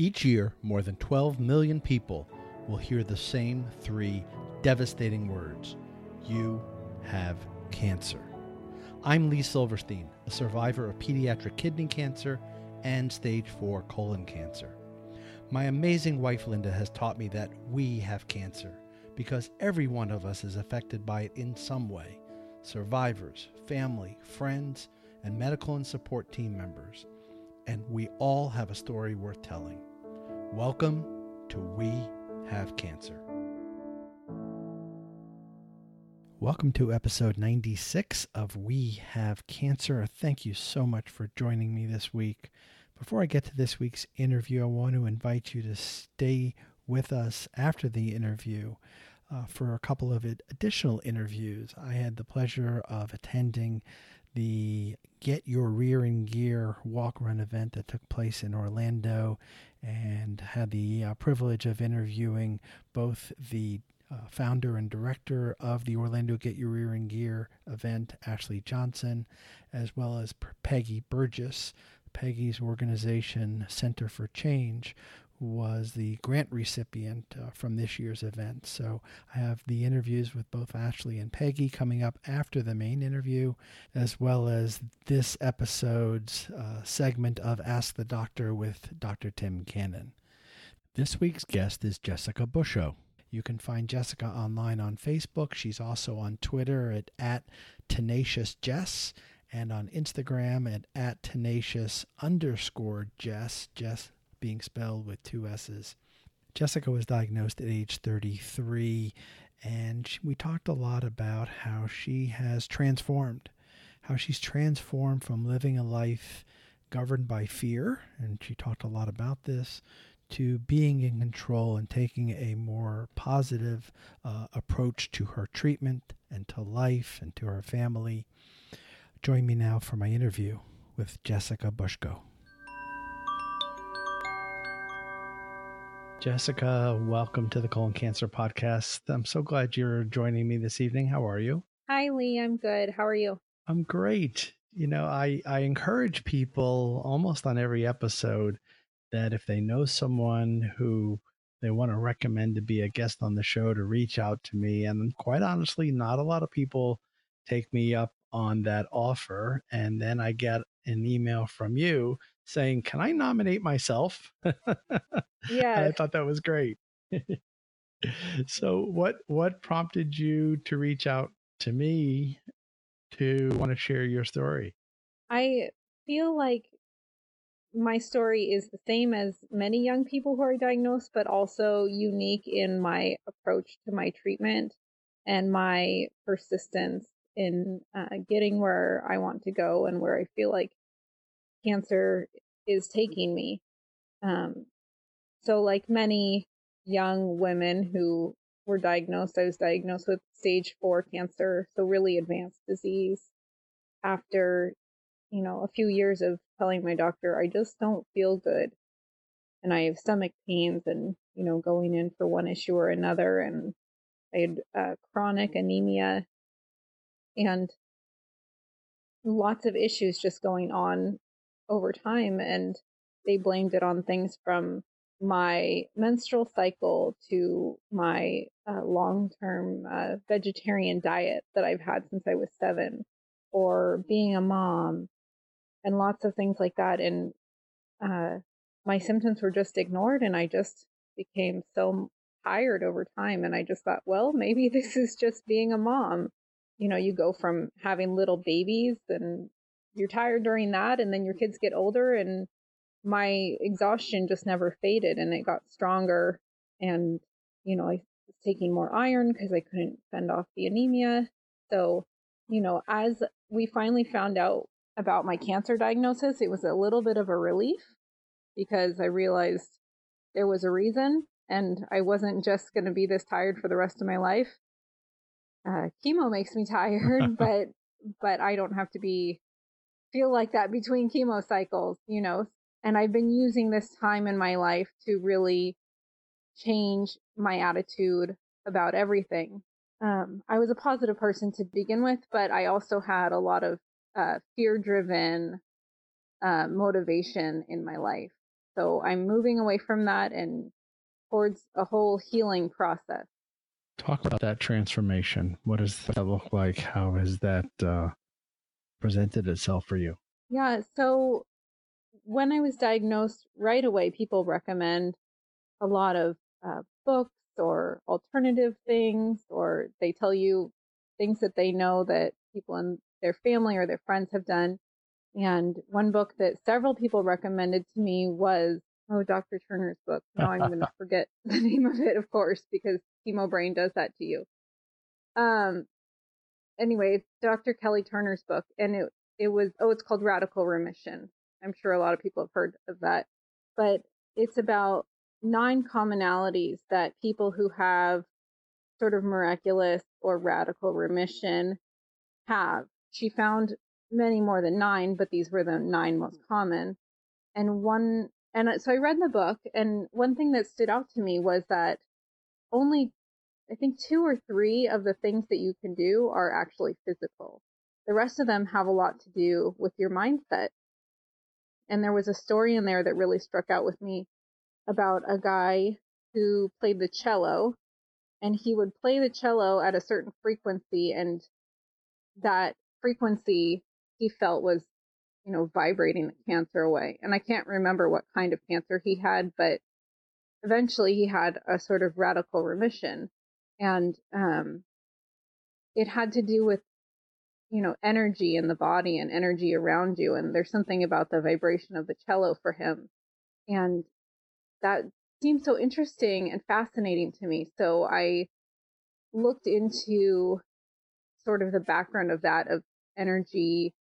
Each year, more than 12 million people will hear the same three devastating words You have cancer. I'm Lee Silverstein, a survivor of pediatric kidney cancer and stage 4 colon cancer. My amazing wife Linda has taught me that we have cancer because every one of us is affected by it in some way survivors, family, friends, and medical and support team members. And we all have a story worth telling. Welcome to We Have Cancer. Welcome to episode 96 of We Have Cancer. Thank you so much for joining me this week. Before I get to this week's interview, I want to invite you to stay with us after the interview uh, for a couple of additional interviews. I had the pleasure of attending the Get Your Rear in Gear walk run event that took place in Orlando and had the uh, privilege of interviewing both the uh, founder and director of the Orlando Get Your Rear in Gear event, Ashley Johnson, as well as Peggy Burgess, Peggy's organization, Center for Change, was the grant recipient uh, from this year's event. So I have the interviews with both Ashley and Peggy coming up after the main interview, as well as this episode's uh, segment of Ask the Doctor with Dr. Tim Cannon. This week's guest is Jessica Busho. You can find Jessica online on Facebook. She's also on Twitter at, at and on Instagram at, at tenacious underscore Jess, Jess being spelled with two S's. Jessica was diagnosed at age 33, and we talked a lot about how she has transformed, how she's transformed from living a life governed by fear, and she talked a lot about this, to being in control and taking a more positive uh, approach to her treatment and to life and to her family. Join me now for my interview with Jessica Bushko. Jessica, welcome to the Colon Cancer Podcast. I'm so glad you're joining me this evening. How are you? Hi, Lee. I'm good. How are you? I'm great. You know, I, I encourage people almost on every episode that if they know someone who they want to recommend to be a guest on the show to reach out to me. And quite honestly, not a lot of people take me up on that offer. And then I get an email from you saying, Can I nominate myself? Yeah. I thought that was great. so what what prompted you to reach out to me to want to share your story? I feel like my story is the same as many young people who are diagnosed, but also unique in my approach to my treatment and my persistence in uh, getting where I want to go and where I feel like cancer is taking me. Um, so, like many young women who were diagnosed, I was diagnosed with stage four cancer, so really advanced disease. After, you know, a few years of telling my doctor, I just don't feel good. And I have stomach pains and, you know, going in for one issue or another. And I had uh, chronic anemia and lots of issues just going on over time. And they blamed it on things from my menstrual cycle to my uh, long term uh, vegetarian diet that I've had since I was seven, or being a mom, and lots of things like that. And uh, my symptoms were just ignored, and I just became so tired over time. And I just thought, well, maybe this is just being a mom you know, you go from having little babies and you're tired during that, and then your kids get older, and my exhaustion just never faded and it got stronger. And, you know, I was taking more iron because I couldn't fend off the anemia. So, you know, as we finally found out about my cancer diagnosis, it was a little bit of a relief because I realized there was a reason and I wasn't just going to be this tired for the rest of my life uh, chemo makes me tired, but but I don't have to be feel like that between chemo cycles, you know. And I've been using this time in my life to really change my attitude about everything. Um, I was a positive person to begin with, but I also had a lot of uh, fear driven uh, motivation in my life. So I'm moving away from that and towards a whole healing process. Talk about that transformation. What does that look like? How has that uh, presented itself for you? Yeah. So when I was diagnosed right away, people recommend a lot of uh, books or alternative things, or they tell you things that they know that people in their family or their friends have done. And one book that several people recommended to me was, oh, Dr. Turner's book. Now I'm going to forget the name of it, of course, because chemo brain does that to you. Um, anyway, it's Dr. Kelly Turner's book, and it it was oh, it's called Radical Remission. I'm sure a lot of people have heard of that, but it's about nine commonalities that people who have sort of miraculous or radical remission have. She found many more than nine, but these were the nine most mm-hmm. common. And one, and so I read the book, and one thing that stood out to me was that only, I think, two or three of the things that you can do are actually physical. The rest of them have a lot to do with your mindset. And there was a story in there that really struck out with me about a guy who played the cello and he would play the cello at a certain frequency and that frequency he felt was you know vibrating the cancer away and i can't remember what kind of cancer he had but eventually he had a sort of radical remission and um it had to do with you know energy in the body and energy around you and there's something about the vibration of the cello for him and that seemed so interesting and fascinating to me. So I looked into sort of the background of that of energy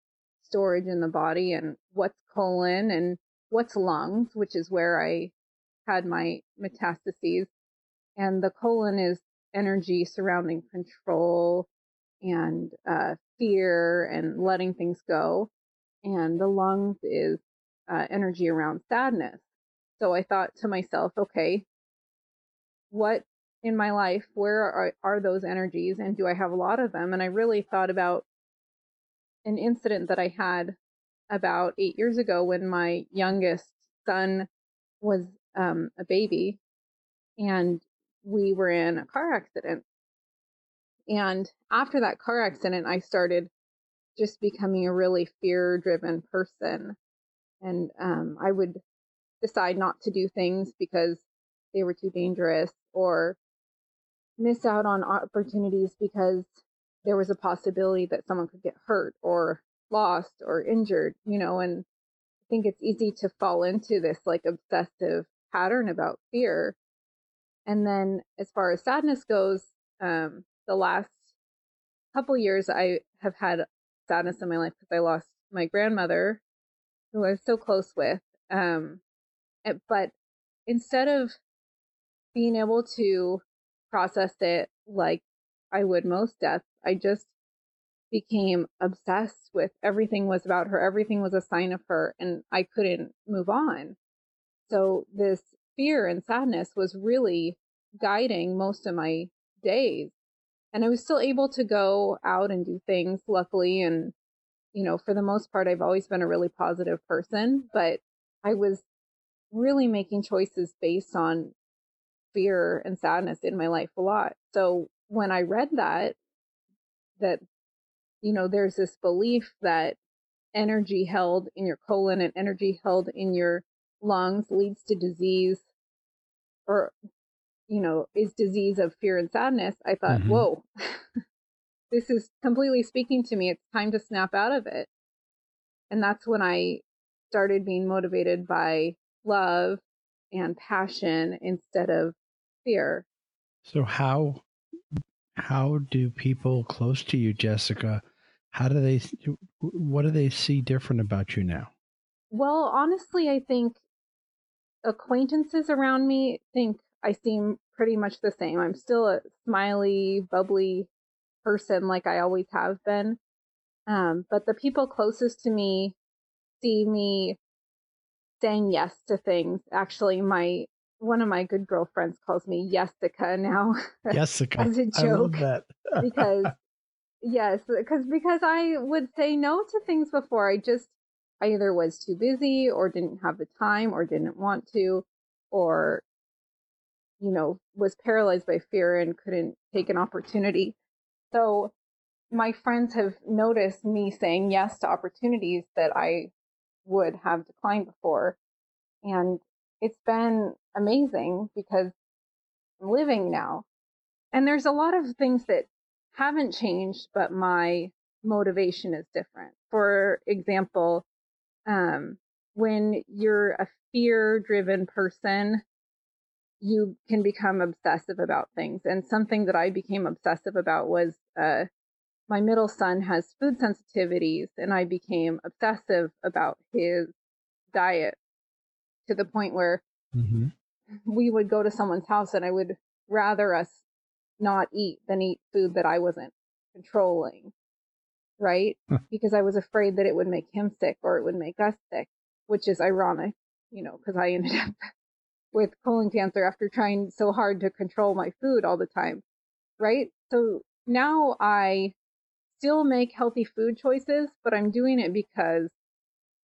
storage in the body and what's colon and what's lungs, which is where I had my metastases. And the colon is energy surrounding control and uh, fear and letting things go. And the lungs is uh, energy around sadness. So I thought to myself, okay, what in my life, where are, are those energies and do I have a lot of them? And I really thought about an incident that I had about eight years ago when my youngest son was um, a baby and we were in a car accident. And after that car accident, I started just becoming a really fear driven person. And um, I would decide not to do things because they were too dangerous or miss out on opportunities because there was a possibility that someone could get hurt or lost or injured, you know, and I think it's easy to fall into this like obsessive pattern about fear. And then as far as sadness goes, um, the last couple years I have had sadness in my life because I lost my grandmother, who I was so close with. Um, Eh, but instead of being able to process it like I would most deaths, I just became obsessed with everything was about her. Everything was a sign of her and I couldn't move on. So this fear and sadness was really guiding most of my days. And I was still able to go out and do things, luckily. And, you know, for the most part, I've always been a really positive person, but I was really making choices based on fear and sadness in my life a lot. So when I read that, that, you know, there's this belief that energy held in your colon and energy held in your lungs leads to disease or, you know, is disease of fear and sadness. I thought, mm-hmm. whoa, this is completely speaking to me. It's time to snap out of it. And that's when I started being motivated by love and passion instead of fear. So how how do people close to you, Jessica, how do they what do they see different about you now? Well, honestly, I think acquaintances around me think I seem pretty much the same. I'm still a smiley, bubbly person like I always have been. Um, but the people closest to me see me saying yes to things. Actually, my one of my good girlfriends calls me Yessica now. As a joke. because yes, because because I would say no to things before. I just either was too busy or didn't have the time or didn't want to or you know was paralyzed by fear and couldn't take an opportunity. So my friends have noticed me saying yes to opportunities that I would have declined before. And it's been amazing because I'm living now. And there's a lot of things that haven't changed, but my motivation is different. For example, um, when you're a fear driven person, you can become obsessive about things. And something that I became obsessive about was uh, my middle son has food sensitivities, and I became obsessive about his diet to the point where mm-hmm. we would go to someone's house and I would rather us not eat than eat food that I wasn't controlling. Right? Hmm. because I was afraid that it would make him sick or it would make us sick, which is ironic, you know, because I ended up with colon cancer after trying so hard to control my food all the time. Right? So now I still make healthy food choices, but I'm doing it because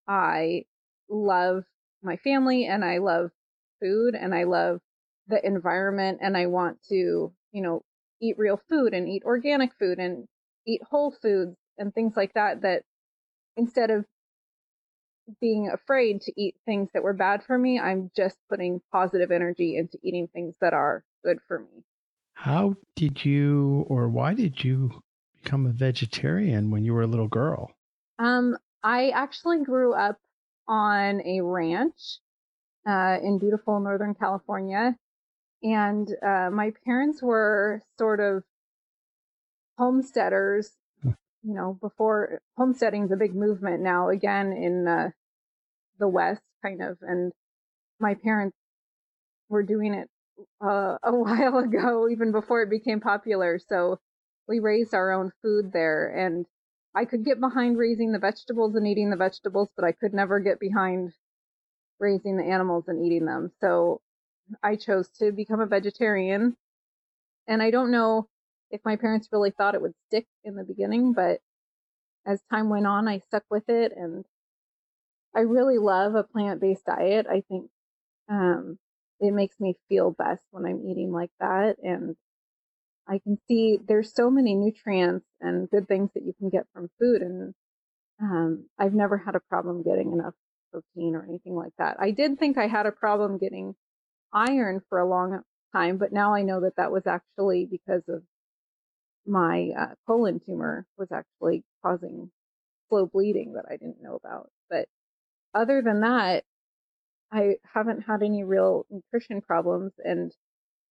I love my family and I love food and I love the environment and I want to, you know, eat real food and eat organic food and eat whole foods and things like that that instead of being afraid to eat things that were bad for me, I'm just putting positive energy into eating things that are good for me. How did you or why did you become a vegetarian when you were a little girl? Um, I actually grew up on a ranch uh, in beautiful Northern California. And uh, my parents were sort of homesteaders. You know, before homesteading is a big movement now, again, in uh, the West, kind of. And my parents were doing it uh, a while ago, even before it became popular. So we raised our own food there and I could get behind raising the vegetables and eating the vegetables, but I could never get behind raising the animals and eating them. So I chose to become a vegetarian. And I don't know if my parents really thought it would stick in the beginning, but as time went on, I stuck with it. And I really love a plant based diet. I think um, it makes me feel best when I'm eating like that. And I can see there's so many nutrients and good things that you can get from food. And um, I've never had a problem getting enough protein or anything like that. I did think I had a problem getting iron for a long time, but now I know that that was actually because of my uh, colon tumor was actually causing slow bleeding that I didn't know about. But other than that, I haven't had any real nutrition problems, and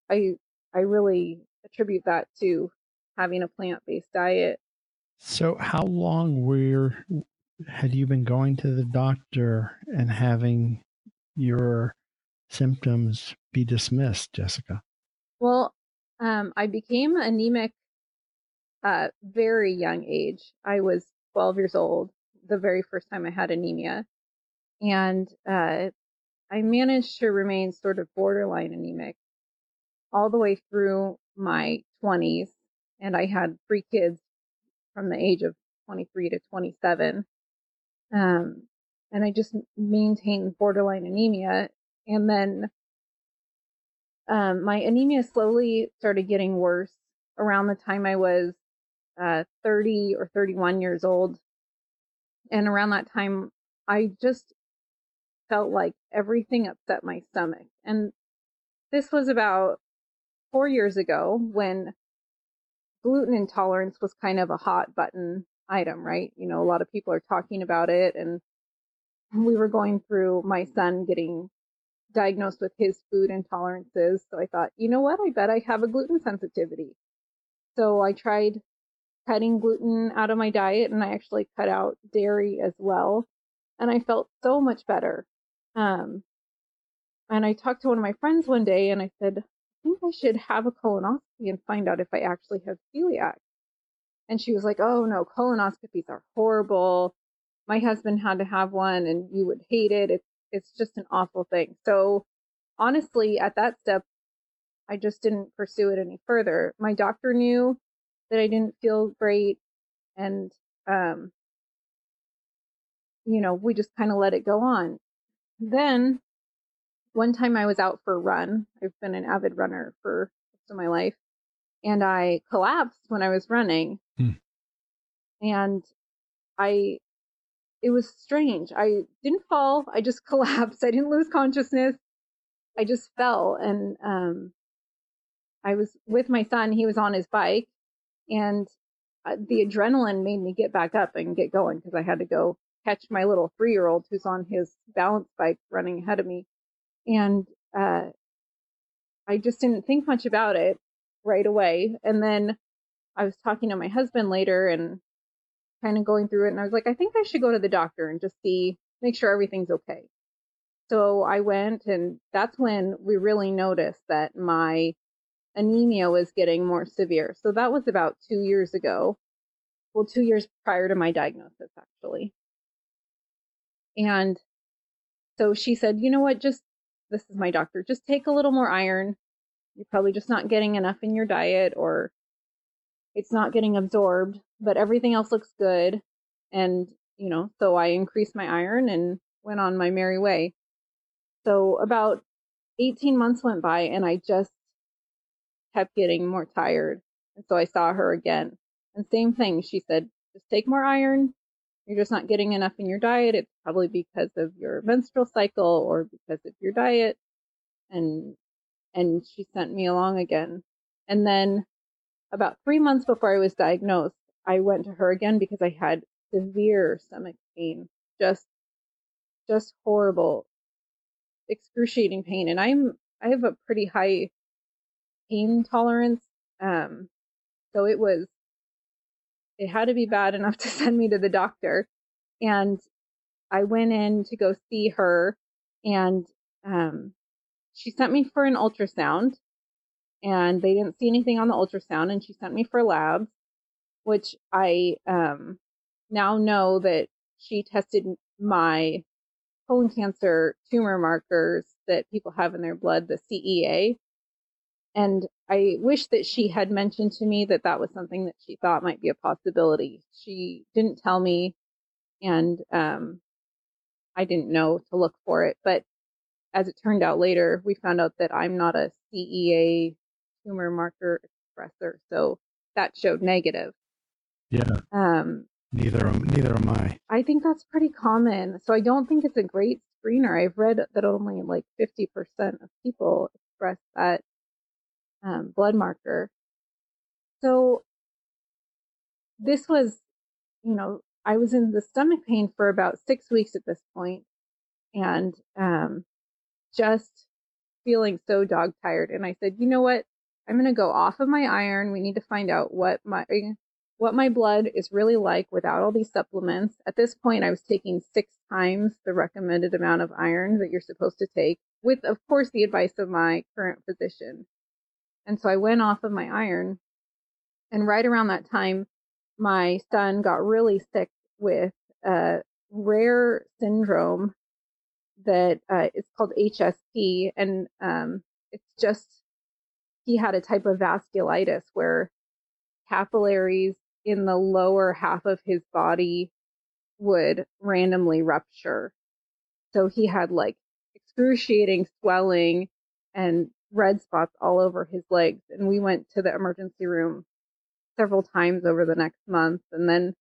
I I really attribute that to having a plant-based diet. So, how long were had you been going to the doctor and having your symptoms be dismissed, Jessica? Well, um, I became anemic at very young age. I was 12 years old the very first time I had anemia, and uh, I managed to remain sort of borderline anemic all the way through my 20s, and I had three kids from the age of 23 to 27. Um, and I just maintained borderline anemia. And then um, my anemia slowly started getting worse around the time I was uh, 30 or 31 years old. And around that time, I just felt like everything upset my stomach. And this was about four years ago when gluten intolerance was kind of a hot button item, right? You know, a lot of people are talking about it. And we were going through my son getting diagnosed with his food intolerances. So I thought, you know what? I bet I have a gluten sensitivity. So I tried cutting gluten out of my diet and I actually cut out dairy as well. And I felt so much better. Um, and I talked to one of my friends one day and I said, I think I should have a colonoscopy and find out if I actually have celiac. And she was like, Oh no, colonoscopies are horrible. My husband had to have one and you would hate it. It's it's just an awful thing. So honestly, at that step, I just didn't pursue it any further. My doctor knew that I didn't feel great and um you know, we just kind of let it go on. Then one time I was out for a run. I've been an avid runner for most of my life. And I collapsed when I was running. Hmm. And I, it was strange. I didn't fall. I just collapsed. I didn't lose consciousness. I just fell. And, um, I was with my son. He was on his bike and uh, the adrenaline made me get back up and get going because I had to go catch my little three year old who's on his balance bike running ahead of me. And uh, I just didn't think much about it right away. And then I was talking to my husband later and kind of going through it. And I was like, I think I should go to the doctor and just see, make sure everything's okay. So I went, and that's when we really noticed that my anemia was getting more severe. So that was about two years ago. Well, two years prior to my diagnosis, actually. And so she said, you know what, just, this is my doctor, just take a little more iron. You're probably just not getting enough in your diet or it's not getting absorbed, but everything else looks good. And, you know, so I increased my iron and went on my merry way. So about 18 months went by and I just kept getting more tired. And so I saw her again. And same thing, she said, just take more iron. You're just not getting enough in your diet. It's probably because of your menstrual cycle or because of your diet. And and she sent me along again. And then about three months before I was diagnosed, I went to her again because I had severe stomach pain. Just just horrible, excruciating pain. And I'm I have a pretty high pain tolerance. Um, so it was, it had to be bad enough to send me to the doctor. And I went in to go see her and, um, she sent me for an ultrasound and they didn't see anything on the ultrasound and she sent me for labs, which I, um, now know that she tested my colon cancer tumor markers that people have in their blood, the CEA, and I wish that she had mentioned to me that that was something that she thought might be a possibility. She didn't tell me, and um, I didn't know to look for it. But as it turned out later, we found out that I'm not a CEA tumor marker expressor, so that showed negative. Yeah. Um, neither neither am I. I think that's pretty common. So I don't think it's a great screener. I've read that only like 50% of people express that um, blood marker. So this was, you know, I was in the stomach pain for about six weeks at this point and um, just feeling so dog tired. And I said, you know what? I'm going to go off of my iron. We need to find out what my what my blood is really like without all these supplements. At this point, I was taking six times the recommended amount of iron that you're supposed to take, with, of course, the advice of my current physician. And so I went off of my iron. And right around that time, my son got really sick with a rare syndrome that uh, is called HSP. And um, it's just, he had a type of vasculitis where capillaries in the lower half of his body would randomly rupture. So he had like excruciating swelling and red spots all over his legs. And we went to the emergency room several times over the next month. And then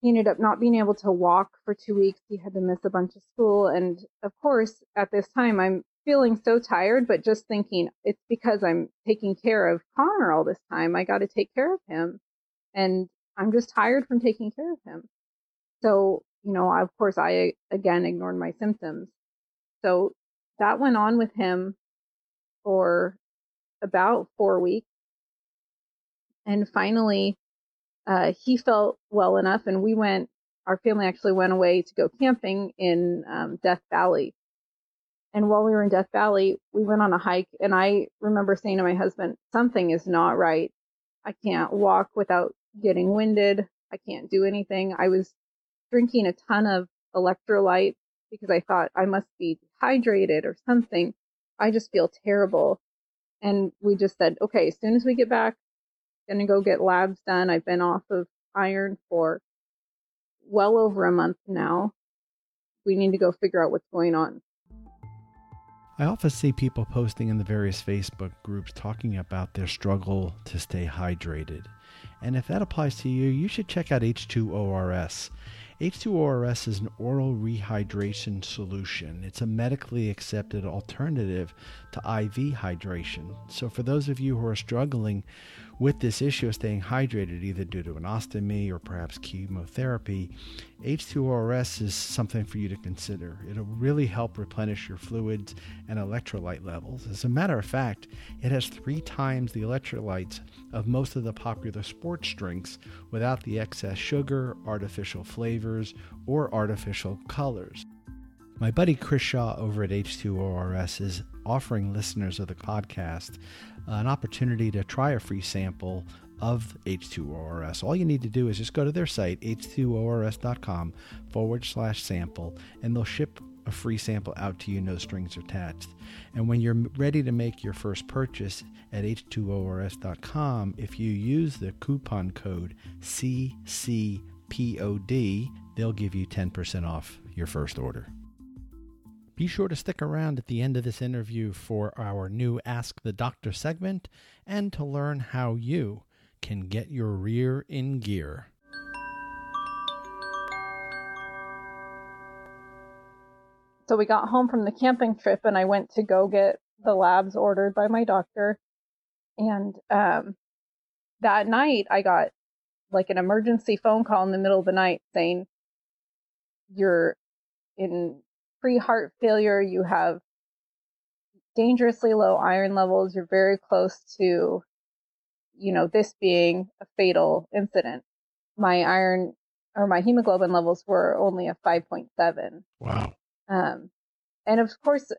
he ended up not being able to walk for two weeks. He had to miss a bunch of school. And of course, at this time, I'm feeling so tired, but just thinking it's because I'm taking care of Connor all this time. I got to take care of him. And I'm just tired from taking care of him. So, you know, of course, I again ignored my symptoms. So that went on with him for about four weeks. And finally, uh, he felt well enough, and we went, our family actually went away to go camping in um, Death Valley. And while we were in Death Valley, we went on a hike, and I remember saying to my husband, Something is not right. I can't walk without getting winded. I can't do anything. I was drinking a ton of electrolytes because I thought I must be dehydrated or something. I just feel terrible. And we just said, okay, as soon as we get back, gonna go get labs done. I've been off of iron for well over a month now. We need to go figure out what's going on. I often see people posting in the various Facebook groups talking about their struggle to stay hydrated. And if that applies to you, you should check out H2ORS. H2ORS is an oral rehydration solution. It's a medically accepted alternative to IV hydration. So, for those of you who are struggling with this issue of staying hydrated, either due to an ostomy or perhaps chemotherapy, H2ORS is something for you to consider. It'll really help replenish your fluids and electrolyte levels. As a matter of fact, it has three times the electrolytes of most of the popular sports drinks without the excess sugar, artificial flavors, or artificial colors. My buddy Chris Shaw over at H2ORS is offering listeners of the podcast an opportunity to try a free sample of H2ORS. All you need to do is just go to their site, h2ors.com forward slash sample, and they'll ship a free sample out to you, no strings attached. And when you're ready to make your first purchase at h2ors.com, if you use the coupon code CCPOD, they'll give you 10% off your first order. Be sure to stick around at the end of this interview for our new Ask the Doctor segment and to learn how you can get your rear in gear. So we got home from the camping trip and I went to go get the labs ordered by my doctor. And um, that night I got like an emergency phone call in the middle of the night saying, You're in pre heart failure, you have dangerously low iron levels, you're very close to, you know, this being a fatal incident. My iron or my hemoglobin levels were only a 5.7. Wow. Um, and of course,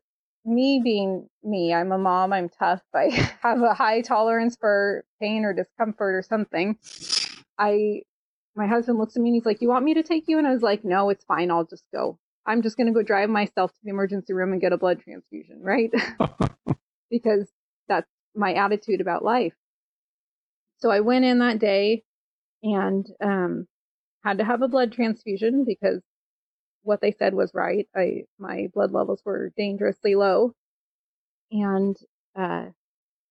me being me, I'm a mom, I'm tough, I have a high tolerance for pain or discomfort or something. I, my husband looks at me and he's like, You want me to take you? And I was like, No, it's fine. I'll just go. I'm just going to go drive myself to the emergency room and get a blood transfusion, right? because that's my attitude about life. So I went in that day and um, had to have a blood transfusion because what they said was right. I my blood levels were dangerously low, and uh,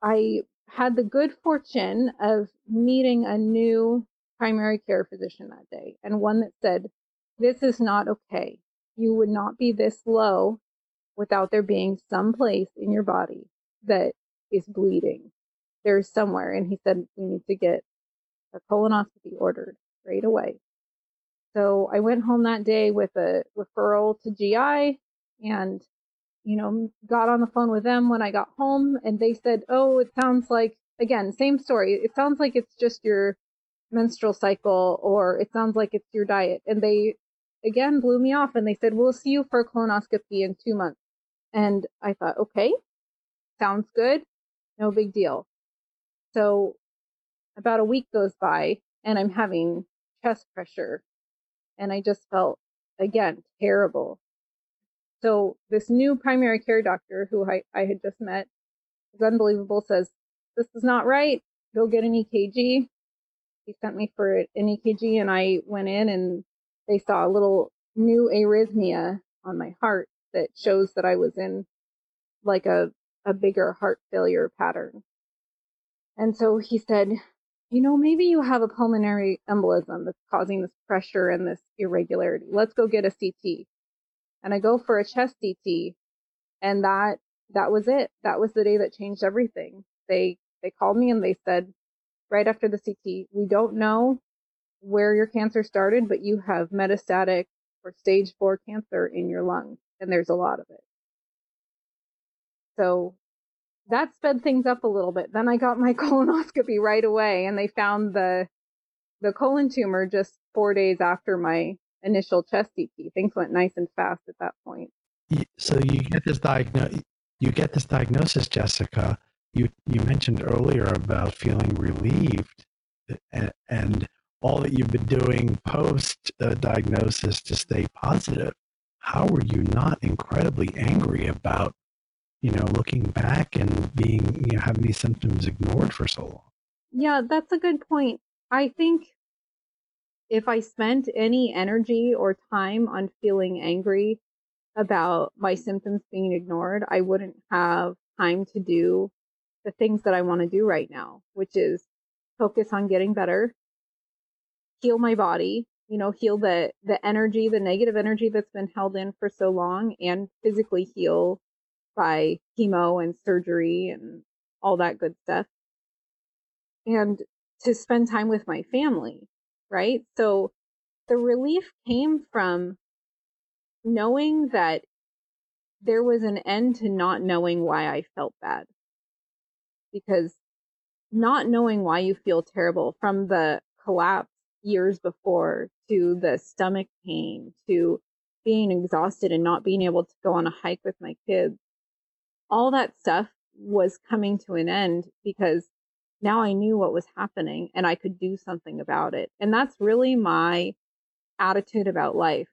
I had the good fortune of meeting a new primary care physician that day, and one that said, "This is not okay you would not be this low without there being some place in your body that is bleeding. There's somewhere. And he said, we need to get a colonoscopy ordered right away. So I went home that day with a referral to GI and, you know, got on the phone with them when I got home and they said, oh, it sounds like, again, same story. It sounds like it's just your menstrual cycle or it sounds like it's your diet. And they again blew me off and they said, We'll see you for a colonoscopy in two months. And I thought, okay, sounds good. No big deal. So about a week goes by and I'm having chest pressure and I just felt again terrible. So this new primary care doctor who I, I had just met is unbelievable says, This is not right. Go get an EKG. He sent me for an EKG and I went in and they saw a little new arrhythmia on my heart that shows that I was in like a, a bigger heart failure pattern. And so he said, you know, maybe you have a pulmonary embolism that's causing this pressure and this irregularity. Let's go get a CT. And I go for a chest CT and that that was it. That was the day that changed everything. They they called me and they said right after the CT, we don't know where your cancer started, but you have metastatic or stage four cancer in your lungs, and there's a lot of it. So that sped things up a little bit. Then I got my colonoscopy right away, and they found the the colon tumor just four days after my initial chest CT. Things went nice and fast at that point. So you get this diagnosis. You get this diagnosis, Jessica. You you mentioned earlier about feeling relieved, and, and all that you've been doing post uh, diagnosis to stay positive, how were you not incredibly angry about, you know, looking back and being, you know, having these symptoms ignored for so long? Yeah, that's a good point. I think if I spent any energy or time on feeling angry about my symptoms being ignored, I wouldn't have time to do the things that I want to do right now, which is focus on getting better, heal my body, you know, heal the the energy, the negative energy that's been held in for so long and physically heal by chemo and surgery and all that good stuff. And to spend time with my family, right? So the relief came from knowing that there was an end to not knowing why I felt bad. Because not knowing why you feel terrible from the collapse years before to the stomach pain to being exhausted and not being able to go on a hike with my kids, all that stuff was coming to an end because now I knew what was happening and I could do something about it. And that's really my attitude about life.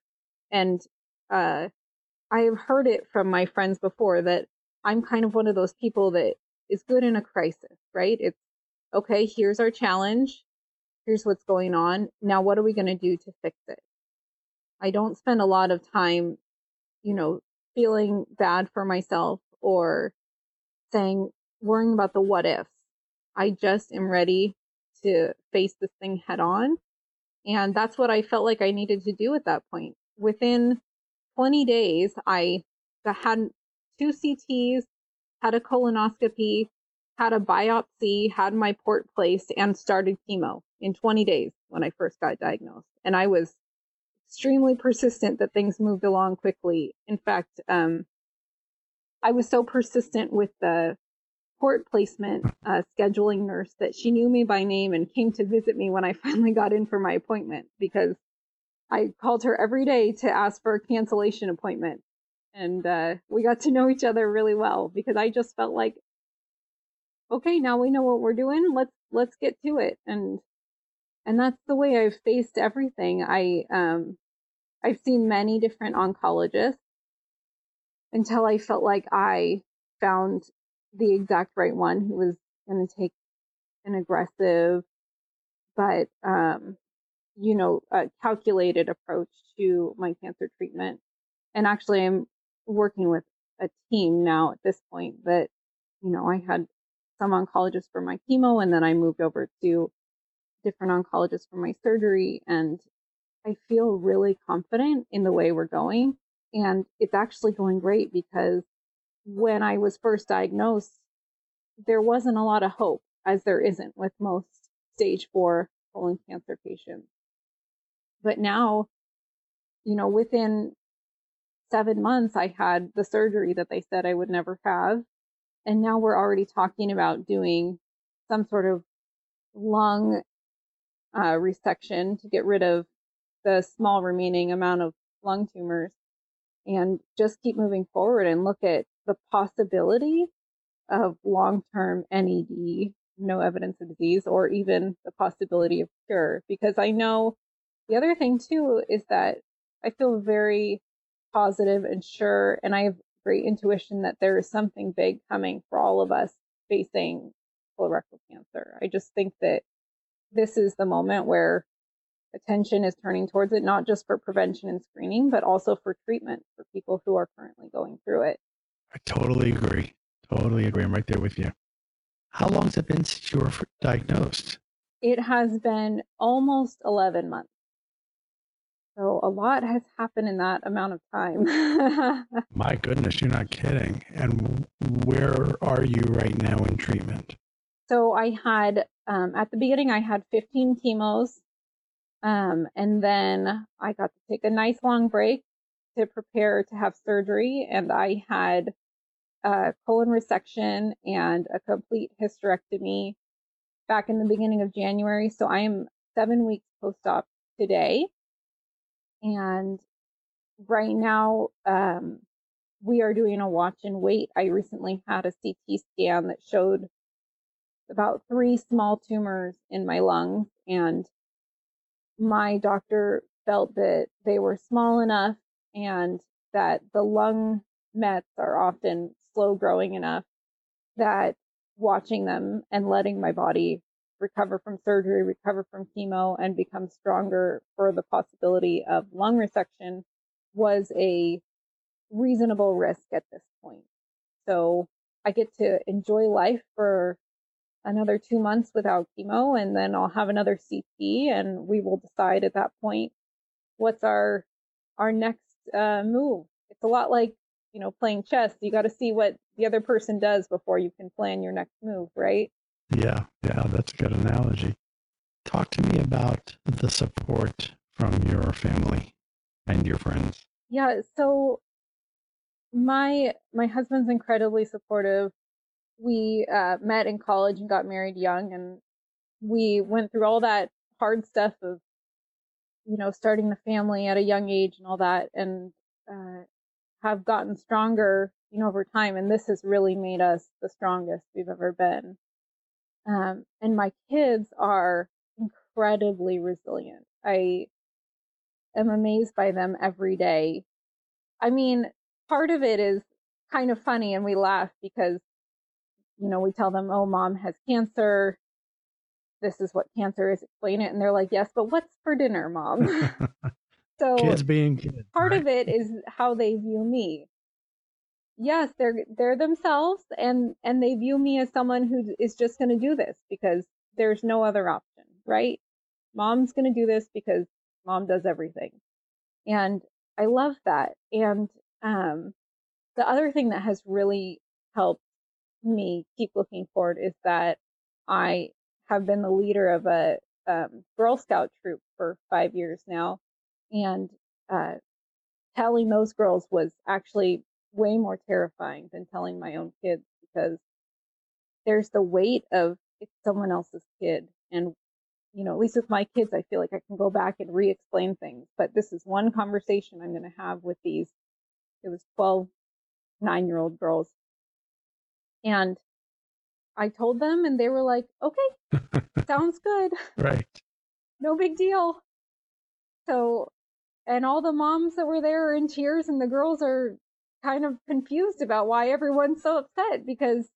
And uh, I have heard it from my friends before that I'm kind of one of those people that is good in a crisis, right? It's okay, here's our challenge. Here's what's going on. Now, what are we going to do to fix it? I don't spend a lot of time, you know, feeling bad for myself or saying, worrying about the what ifs. I just am ready to face this thing head on. And that's what I felt like I needed to do at that point. Within 20 days, I had two CTs, had a colonoscopy, had a biopsy, had my port placed, and started chemo in 20 days when I first got diagnosed. And I was extremely persistent that things moved along quickly. In fact, um, I was so persistent with the port placement uh, scheduling nurse that she knew me by name and came to visit me when I finally got in for my appointment because I called her every day to ask for a cancellation appointment. And uh, we got to know each other really well because I just felt like, okay, now we know what we're doing. Let's let's get to it. And and that's the way I've faced everything. I um I've seen many different oncologists until I felt like I found the exact right one who was going to take an aggressive but um you know, a calculated approach to my cancer treatment. And actually, I'm working with a team now at this point that, you know, I had some oncologists for my chemo and then I moved over to different oncologists for my surgery. And I feel really confident in the way we're going. And it's actually going great because when I was first diagnosed, there wasn't a lot of hope, as there isn't with most stage four colon cancer patients. But now, you know, within seven months, I had the surgery that they said I would never have. And now we're already talking about doing some sort of lung uh, resection to get rid of the small remaining amount of lung tumors and just keep moving forward and look at the possibility of long term NED, no evidence of disease, or even the possibility of cure. Because I know the other thing too is that I feel very positive and sure, and I have great intuition that there is something big coming for all of us facing colorectal cancer. I just think that this is the moment where attention is turning towards it, not just for prevention and screening, but also for treatment for people who are currently going through it. I totally agree. Totally agree. I'm right there with you. How long has it been since you were diagnosed? It has been almost 11 months. So a lot has happened in that amount of time. My goodness, you're not kidding. And where are you right now in treatment? So I had, um, at the beginning, I had 15 chemos. Um, and then I got to take a nice long break to prepare to have surgery. And I had a colon resection and a complete hysterectomy back in the beginning of January. So I am seven weeks post op today. And right now, um, we are doing a watch and wait. I recently had a CT scan that showed about three small tumors in my lungs, and my doctor felt that they were small enough and that the lung mets are often slow growing enough that watching them and letting my body recover from surgery, recover from chemo, and become stronger for the possibility of lung resection was a reasonable risk at this point. So I get to enjoy life for another two months without chemo, and then I'll have another CT, and we will decide at that point what's our our next uh, move. It's a lot like you know playing chess. You got to see what the other person does before you can plan your next move, right? Yeah, yeah, that's a good analogy. Talk to me about the support from your family and your friends. Yeah, so my my husband's incredibly supportive. We uh, met in college and got married young, and we went through all that hard stuff of you know starting the family at a young age and all that, and uh, have gotten stronger you know over time. And this has really made us the strongest we've ever been. Um, and my kids are incredibly resilient. I am amazed by them every day. I mean, part of it is kind of funny and we laugh because you know we tell them oh mom has cancer. This is what cancer is explain it and they're like yes but what's for dinner mom? So kids being kids part right? of it is how they view me. Yes they're they're themselves and and they view me as someone who is just going to do this because there's no other option right? Mom's going to do this because mom does everything. And i love that and um, the other thing that has really helped me keep looking forward is that I have been the leader of a um, Girl Scout troop for five years now, and uh, telling those girls was actually way more terrifying than telling my own kids because there's the weight of it's someone else's kid and you know at least with my kids i feel like i can go back and re-explain things but this is one conversation i'm going to have with these it was 12 nine year old girls. And I told them, and they were like, okay, sounds good. Right. No big deal. So, and all the moms that were there are in tears, and the girls are kind of confused about why everyone's so upset because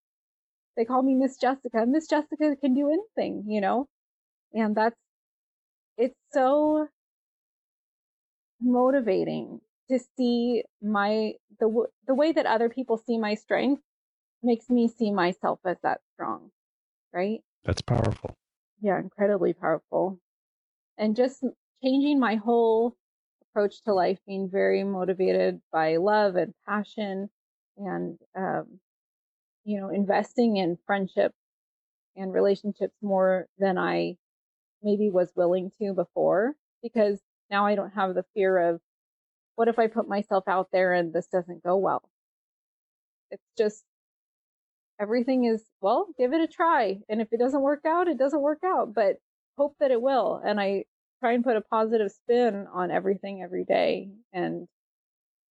they call me Miss Yessica. Miss Yessica can do anything, you know? And that's, it's so motivating to see my the the way that other people see my strength makes me see myself as that strong right? That's powerful. Yeah incredibly powerful. And just changing my whole approach to life being very motivated by love and passion and um, you know investing in friendship and relationships more than i maybe was willing to before because now i don't have the fear of what if I put myself out there and this doesn't go well? It's just everything is, well, give it a try. And if it doesn't work out, it doesn't work out, but hope that it will. And I try and put a positive spin on everything every day and,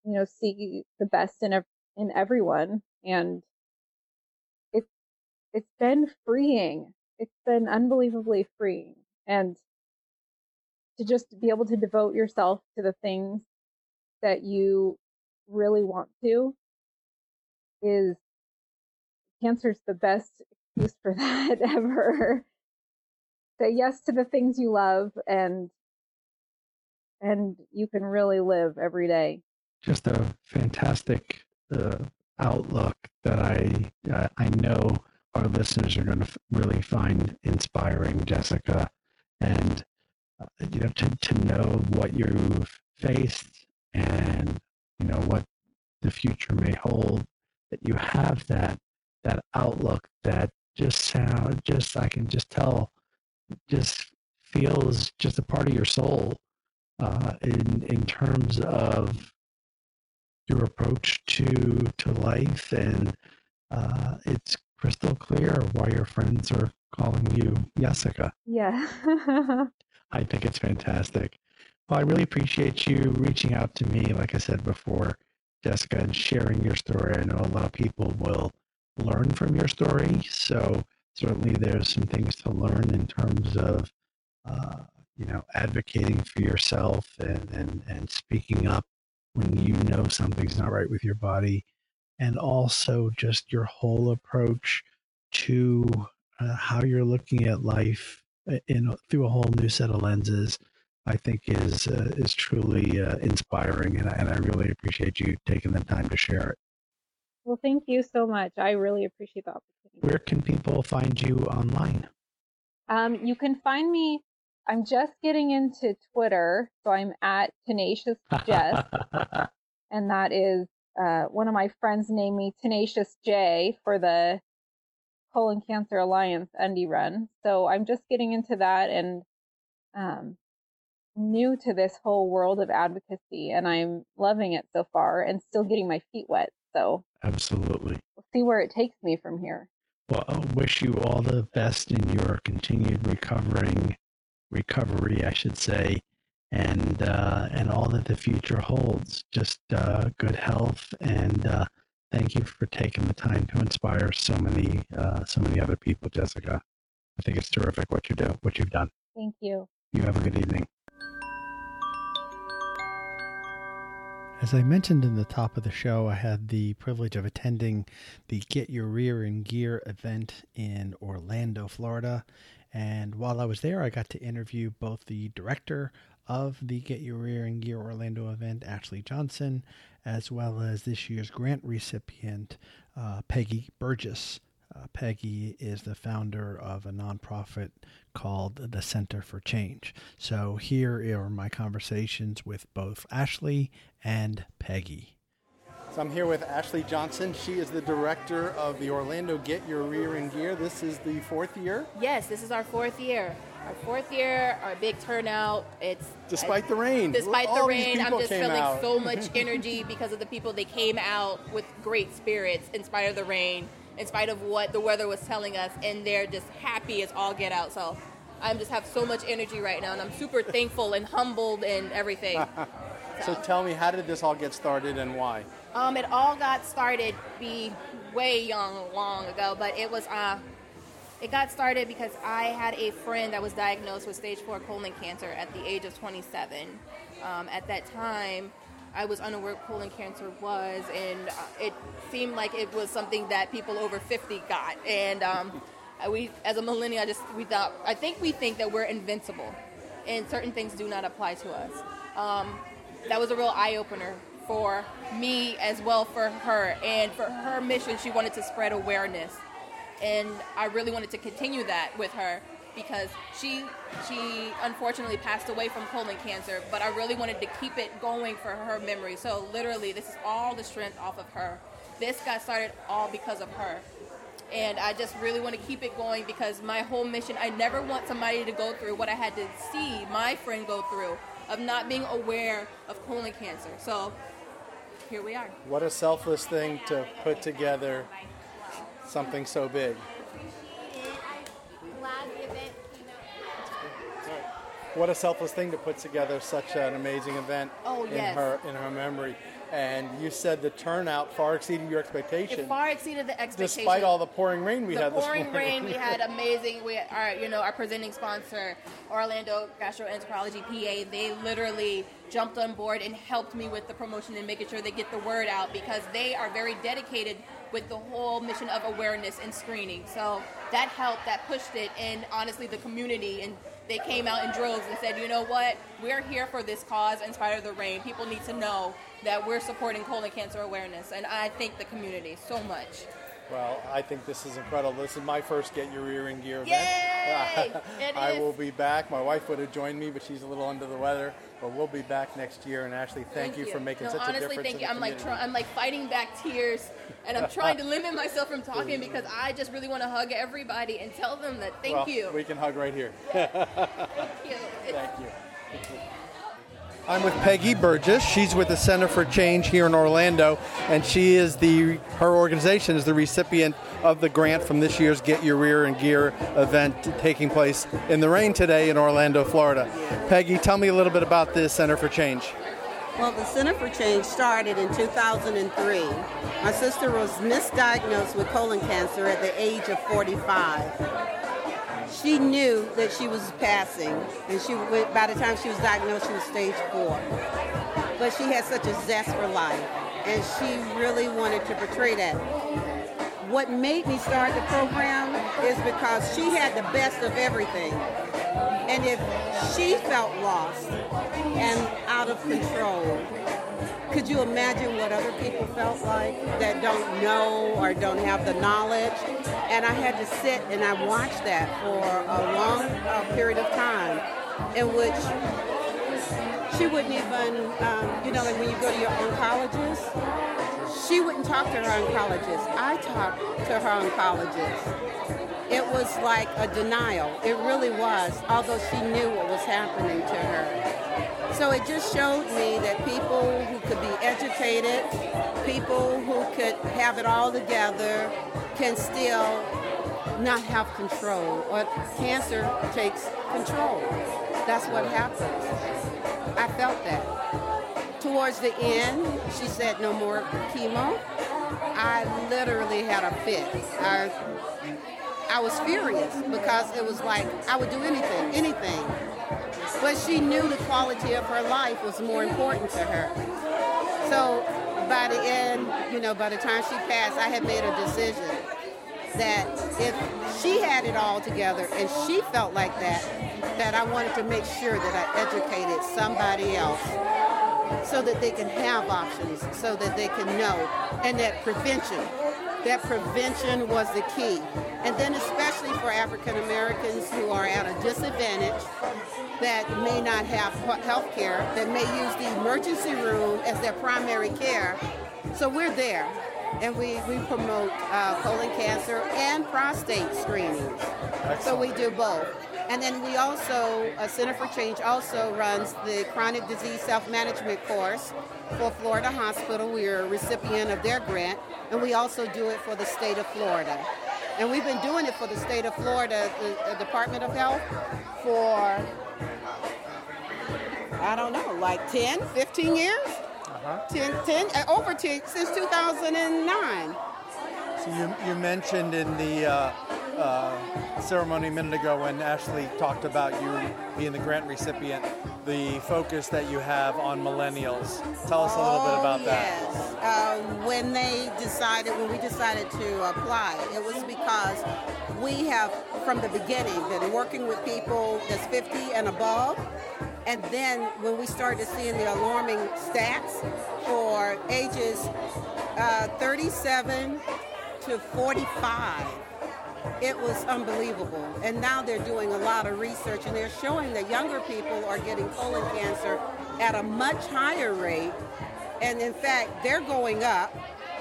you know, see the best in, in everyone. And it's, it's been freeing. It's been unbelievably freeing. And to just be able to devote yourself to the things that you really want to is cancer's the best excuse for that ever. Say yes to the things you love and and you can really live every day. Just a fantastic uh, outlook that I uh, I know our listeners are going to f- really find inspiring, Yessica, and uh, you know to to know what you've faced and you know what the future may hold that you have that that outlook that just sound just i can just tell just feels just a part of your soul uh, in in terms of your approach to to life and uh, it's crystal clear why your friends are calling you Yessica. Yeah. I think it's fantastic. Well, I really appreciate you reaching out to me, like I said before, Yessica, and sharing your story. I know a lot of people will learn from your story. So certainly there's some things to learn in terms of, uh, you know, advocating for yourself and, and, and speaking up when you know something's not right with your body. And also just your whole approach to uh, how you're looking at life uh, in through a whole new set of lenses. I think is uh, is truly uh, inspiring, and I, and I really appreciate you taking the time to share it. Well, thank you so much. I really appreciate the opportunity. Where can people find you online? Um, you can find me. I'm just getting into Twitter, so I'm at Tenacious Jess, and that is uh, one of my friends named me Tenacious J for the Colon Cancer Alliance Undy Run. So I'm just getting into that and um, new to this whole world of advocacy, and I'm loving it so far, and still getting my feet wet. So absolutely, we'll see where it takes me from here. Well, I wish you all the best in your continued recovering recovery, I should say, and uh, and all that the future holds. Just uh, good health, and uh, thank you for taking the time to inspire so many uh, so many other people, Yessica. I think it's terrific what you do, what you've done. Thank you. You have a good evening. As I mentioned in the top of the show, I had the privilege of attending the Get Your Rear in Gear event in Orlando, Florida. And while I was there, I got to interview both the director of the Get Your Rear in Gear Orlando event, Ashley Johnson, as well as this year's grant recipient, uh, Peggy Burgess. Uh, Peggy is the founder of a nonprofit called the Center for Change. So here are my conversations with both Ashley and Peggy. So I'm here with Ashley Johnson. She is the director of the Orlando Get Your Rear in Gear. This is the fourth year? Yes, this is our fourth year. Our fourth year, our big turnout. It's despite I, the rain. Despite All the rain, I'm just feeling out. so much energy because of the people. They came out with great spirits in spite of the rain in spite of what the weather was telling us, and they're just happy as all get out. So I just have so much energy right now, and I'm super thankful and humbled and everything. so. so. tell me, how did this all get started and why? Um, it all got started be way young, long ago, but it was uh, it got started because I had a friend that was diagnosed with stage four colon cancer at the age of 27. Um, at that time, I was unaware colon cancer was, and uh, it seemed like it was something that people over 50 got. And um, we, as a millennial, I just we thought I think we think that we're invincible, and certain things do not apply to us. Um, that was a real eye opener for me as well for her, and for her mission, she wanted to spread awareness, and I really wanted to continue that with her because she she unfortunately passed away from colon cancer, but I really wanted to keep it going for her memory. So literally, this is all the strength off of her. This got started all because of her. And I just really want to keep it going because my whole mission, I never want somebody to go through what I had to see my friend go through of not being aware of colon cancer. So here we are. What a selfless thing to put together something so big. What a selfless thing to put together such an amazing event oh, yes. in her in her memory. And you said the turnout far exceeded your expectations. It far exceeded the expectation. Despite all the pouring rain we the had this morning. The pouring rain we had amazing. We our you know our presenting sponsor Orlando Gastroenterology PA. They literally jumped on board and helped me with the promotion and making sure they get the word out because they are very dedicated with the whole mission of awareness and screening. So that helped, that pushed it, and honestly, the community and they came out in droves and said, you know what, we're here for this cause in spite of the rain. People need to know that we're supporting colon cancer awareness, and I thank the community so much. Well, I think this is incredible. This is my first Get Your Rear in Gear event. Yay! I will be back. My wife would have joined me, but she's a little under the weather. But we'll be back next year. And Ashley, thank, thank you, you, for making no, such honestly, a difference. Honestly, thank you. I'm like try, I'm like fighting back tears, and I'm trying to limit myself from talking because I just really want to hug everybody and tell them that thank well, you. We can hug right here. thank you. Thank you. I'm with Peggy Burgess. She's with the Center for Change here in Orlando, and she is the her organization is the recipient of the grant from this year's Get Your Rear in Gear event taking place in the rain today in Orlando, Florida. Peggy, tell me a little bit about the Center for Change. Well, the Center for Change started in 2003. My sister was misdiagnosed with colon cancer at the age of 45 she knew that she was passing, and she by the time she was diagnosed, she was stage four. But she had such a zest for life, and she really wanted to portray that. What made me start the program is because she had the best of everything. And if she felt lost and out of control, could you imagine what other people felt like that don't know or don't have the knowledge? And I had to sit and I watched that for a long uh, period of time in which she wouldn't even, um, you know, like when you go to your oncologist, she wouldn't talk to her oncologist. I talked to her oncologist. It was like a denial. It really was, although she knew what was happening to her. So it just showed me that people who could be educated, people who could have it all together, can still not have control, or cancer takes control. That's what happens. I felt that. Towards the end, she said no more chemo. I literally had a fit. I I was furious because it was like I would do anything, anything. But she knew the quality of her life was more important to her. So by the end, you know, by the time she passed, I had made a decision that if she had it all together and she felt like that, that I wanted to make sure that I educated somebody else so that they can have options, so that they can know, and that prevention that prevention was the key. And then especially for African Americans who are at a disadvantage that may not have health care, that may use the emergency room as their primary care. So we're there. And we, we promote uh, colon cancer and prostate screenings. Excellent. So we do both. And then we also, uh, Center for Change also runs the chronic disease self-management course for Florida Hospital. We are a recipient of their grant, and we also do it for the state of Florida. And we've been doing it for the state of Florida, the, the Department of Health, for, I don't know, like 10, 15 years? Uh-huh. 10, 10, uh, over 10, since 2009. So you, you mentioned in the uh, uh, ceremony a minute ago when Ashley talked about you being the grant recipient, the focus that you have on millennials. Tell us a little oh, bit about yes. that. Uh, when they decided, when we decided to apply, it was because we have, from the beginning, been working with people that's 50 and above. And then when we started seeing the alarming stats for ages uh, 37 to 45, it was unbelievable. And now they're doing a lot of research and they're showing that younger people are getting colon cancer at a much higher rate. And in fact, they're going up.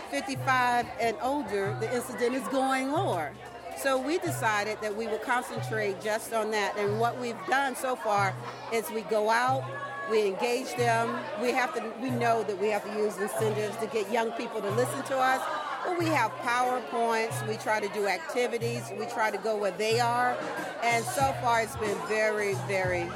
55 and older, the incident is going lower. So we decided that we would concentrate just on that. And what we've done so far is we go out, we engage them. We have to. We know that we have to use incentives to get young people to listen to us. But we have PowerPoints. We try to do activities. We try to go where they are. And so far, it's been very, very.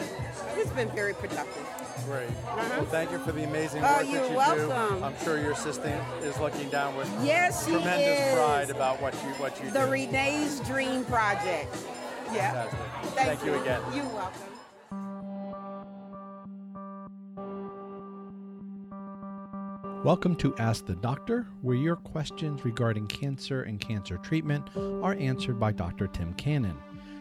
It's been very productive. Great. Uh-huh. Well, thank you for the amazing oh, work that you welcome. do. I'm sure your assistant is looking down with yes, tremendous is. pride about what you what you the do. The Renee's Dream Project. Yeah. Thank, thank you. you again. You're welcome. Welcome to Ask the Doctor, where your questions regarding cancer and cancer treatment are answered by Dr. Tim Cannon.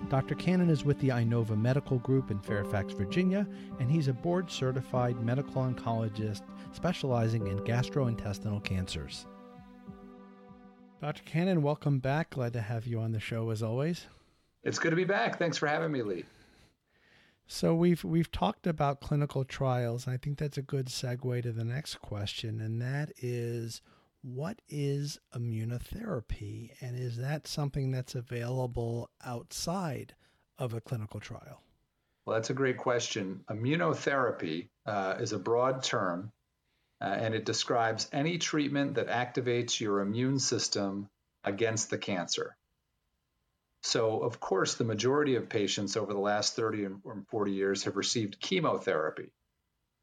Dr. Cannon is with the Inova Medical Group in Fairfax, Virginia, and he's a board certified medical oncologist specializing in gastrointestinal cancers. Dr. Cannon, welcome back. Glad to have you on the show as always. It's good to be back. Thanks for having me, Lee. So we've we've talked about clinical trials. and I think that's a good segue to the next question, and that is what is immunotherapy and is that something that's available outside of a clinical trial? Well, that's a great question. Immunotherapy uh, is a broad term uh, and it describes any treatment that activates your immune system against the cancer. So, of course, the majority of patients over the last 30 or 40 years have received chemotherapy.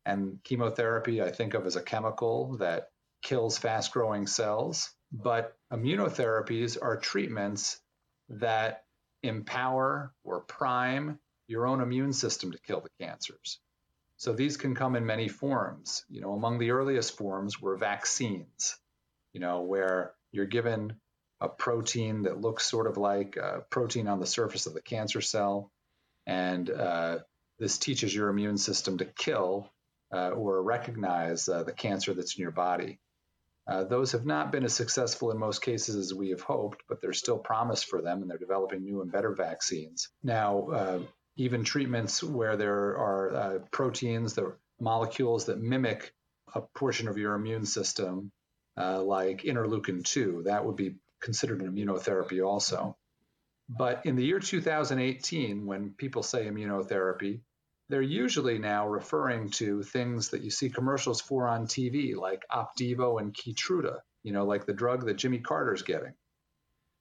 And chemotherapy, I think of as a chemical that kills fast growing cells. But immunotherapies are treatments that empower or prime your own immune system to kill the cancers. So these can come in many forms. You know, among the earliest forms were vaccines, you know, where you're given a protein that looks sort of like a protein on the surface of the cancer cell. And uh, this teaches your immune system to kill uh, or recognize uh, the cancer that's in your body. Uh, those have not been as successful in most cases as we have hoped, but there's still promise for them, and they're developing new and better vaccines. Now, uh, even treatments where there are uh, proteins, the molecules that mimic a portion of your immune system, like interleukin 2, that would be considered an immunotherapy also. But in the year 2018, when people say immunotherapy, they're usually now referring to things that you see commercials for on TV, like Opdivo and Keytruda, you know, like the drug that Jimmy Carter's getting.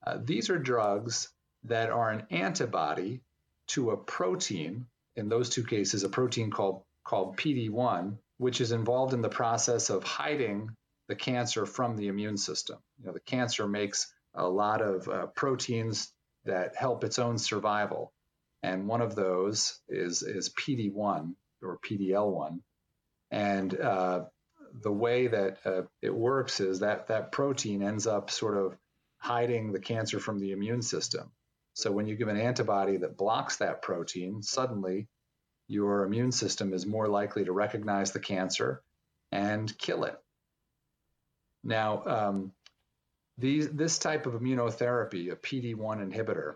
Uh, these are drugs that are an antibody to a protein, in those two cases, a protein called, called PD1, which is involved in the process of hiding the cancer from the immune system. You know, the cancer makes a lot of uh, proteins that help its own survival and one of those is is PD1 or PDL1, and uh, the way that uh, it works is that that protein ends up sort of hiding the cancer from the immune system. So when you give an antibody that blocks that protein, suddenly your immune system is more likely to recognize the cancer and kill it. Now, um, these, this type of immunotherapy, a PD1 inhibitor,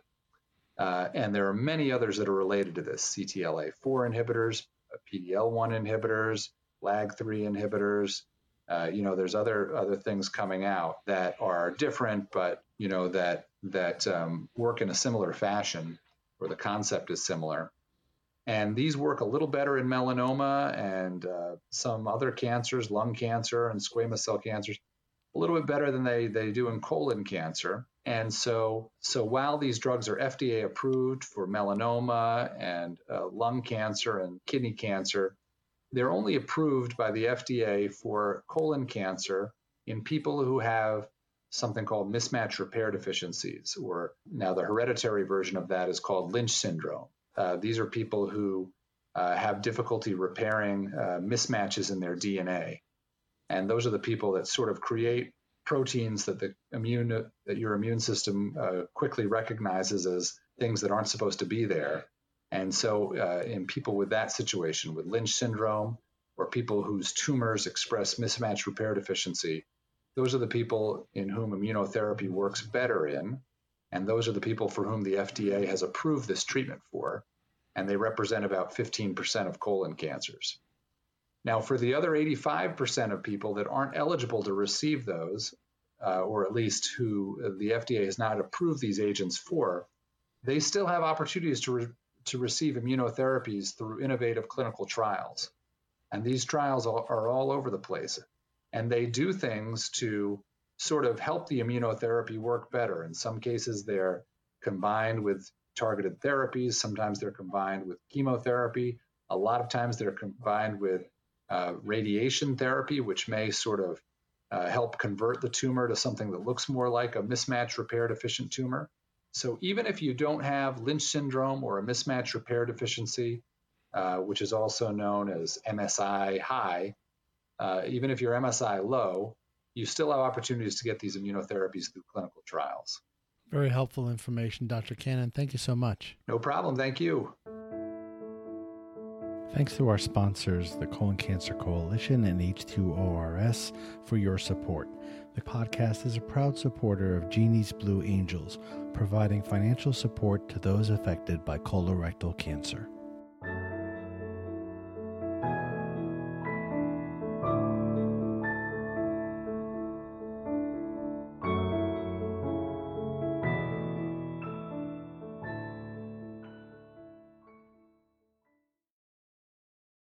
uh, and there are many others that are related to this CTLA4 inhibitors, uh, PDL1 inhibitors, LAG3 inhibitors. Uh, you know, there's other other things coming out that are different, but you know that that um, work in a similar fashion, or the concept is similar. And these work a little better in melanoma and uh, some other cancers, lung cancer and squamous cell cancers, a little bit better than they, they do in colon cancer. And so, so while these drugs are FDA approved for melanoma and uh, lung cancer and kidney cancer, they're only approved by the FDA for colon cancer in people who have something called mismatch repair deficiencies, or now the hereditary version of that is called Lynch syndrome. Uh, these are people who uh, have difficulty repairing uh, mismatches in their DNA. And those are the people that sort of create proteins that the immune that your immune system uh, quickly recognizes as things that aren't supposed to be there. And so, uh, in people with that situation, with Lynch syndrome, or people whose tumors express mismatch repair deficiency, those are the people in whom immunotherapy works better in, and those are the people for whom the FDA has approved this treatment for, and they represent about 15% of colon cancers. Now, for the other 85% of people that aren't eligible to receive those, uh, or at least who the FDA has not approved these agents for, they still have opportunities to, re- to receive immunotherapies through innovative clinical trials. And these trials are all over the place. And they do things to sort of help the immunotherapy work better. In some cases, they're combined with targeted therapies. Sometimes they're combined with chemotherapy. A lot of times they're combined with uh, radiation therapy, which may sort of uh, help convert the tumor to something that looks more like a mismatch repair deficient tumor. So even if you don't have Lynch syndrome or a mismatch repair deficiency, uh, which is also known as MSI high, uh, even if you're MSI low, you still have opportunities to get these immunotherapies through clinical trials. Very helpful information, Dr. Cannon. Thank you so much. No problem. Thank you. Thanks to our sponsors, the Colon Cancer Coalition and H2ORS, for your support. The podcast is a proud supporter of Jeannie's Blue Angels, providing financial support to those affected by colorectal cancer.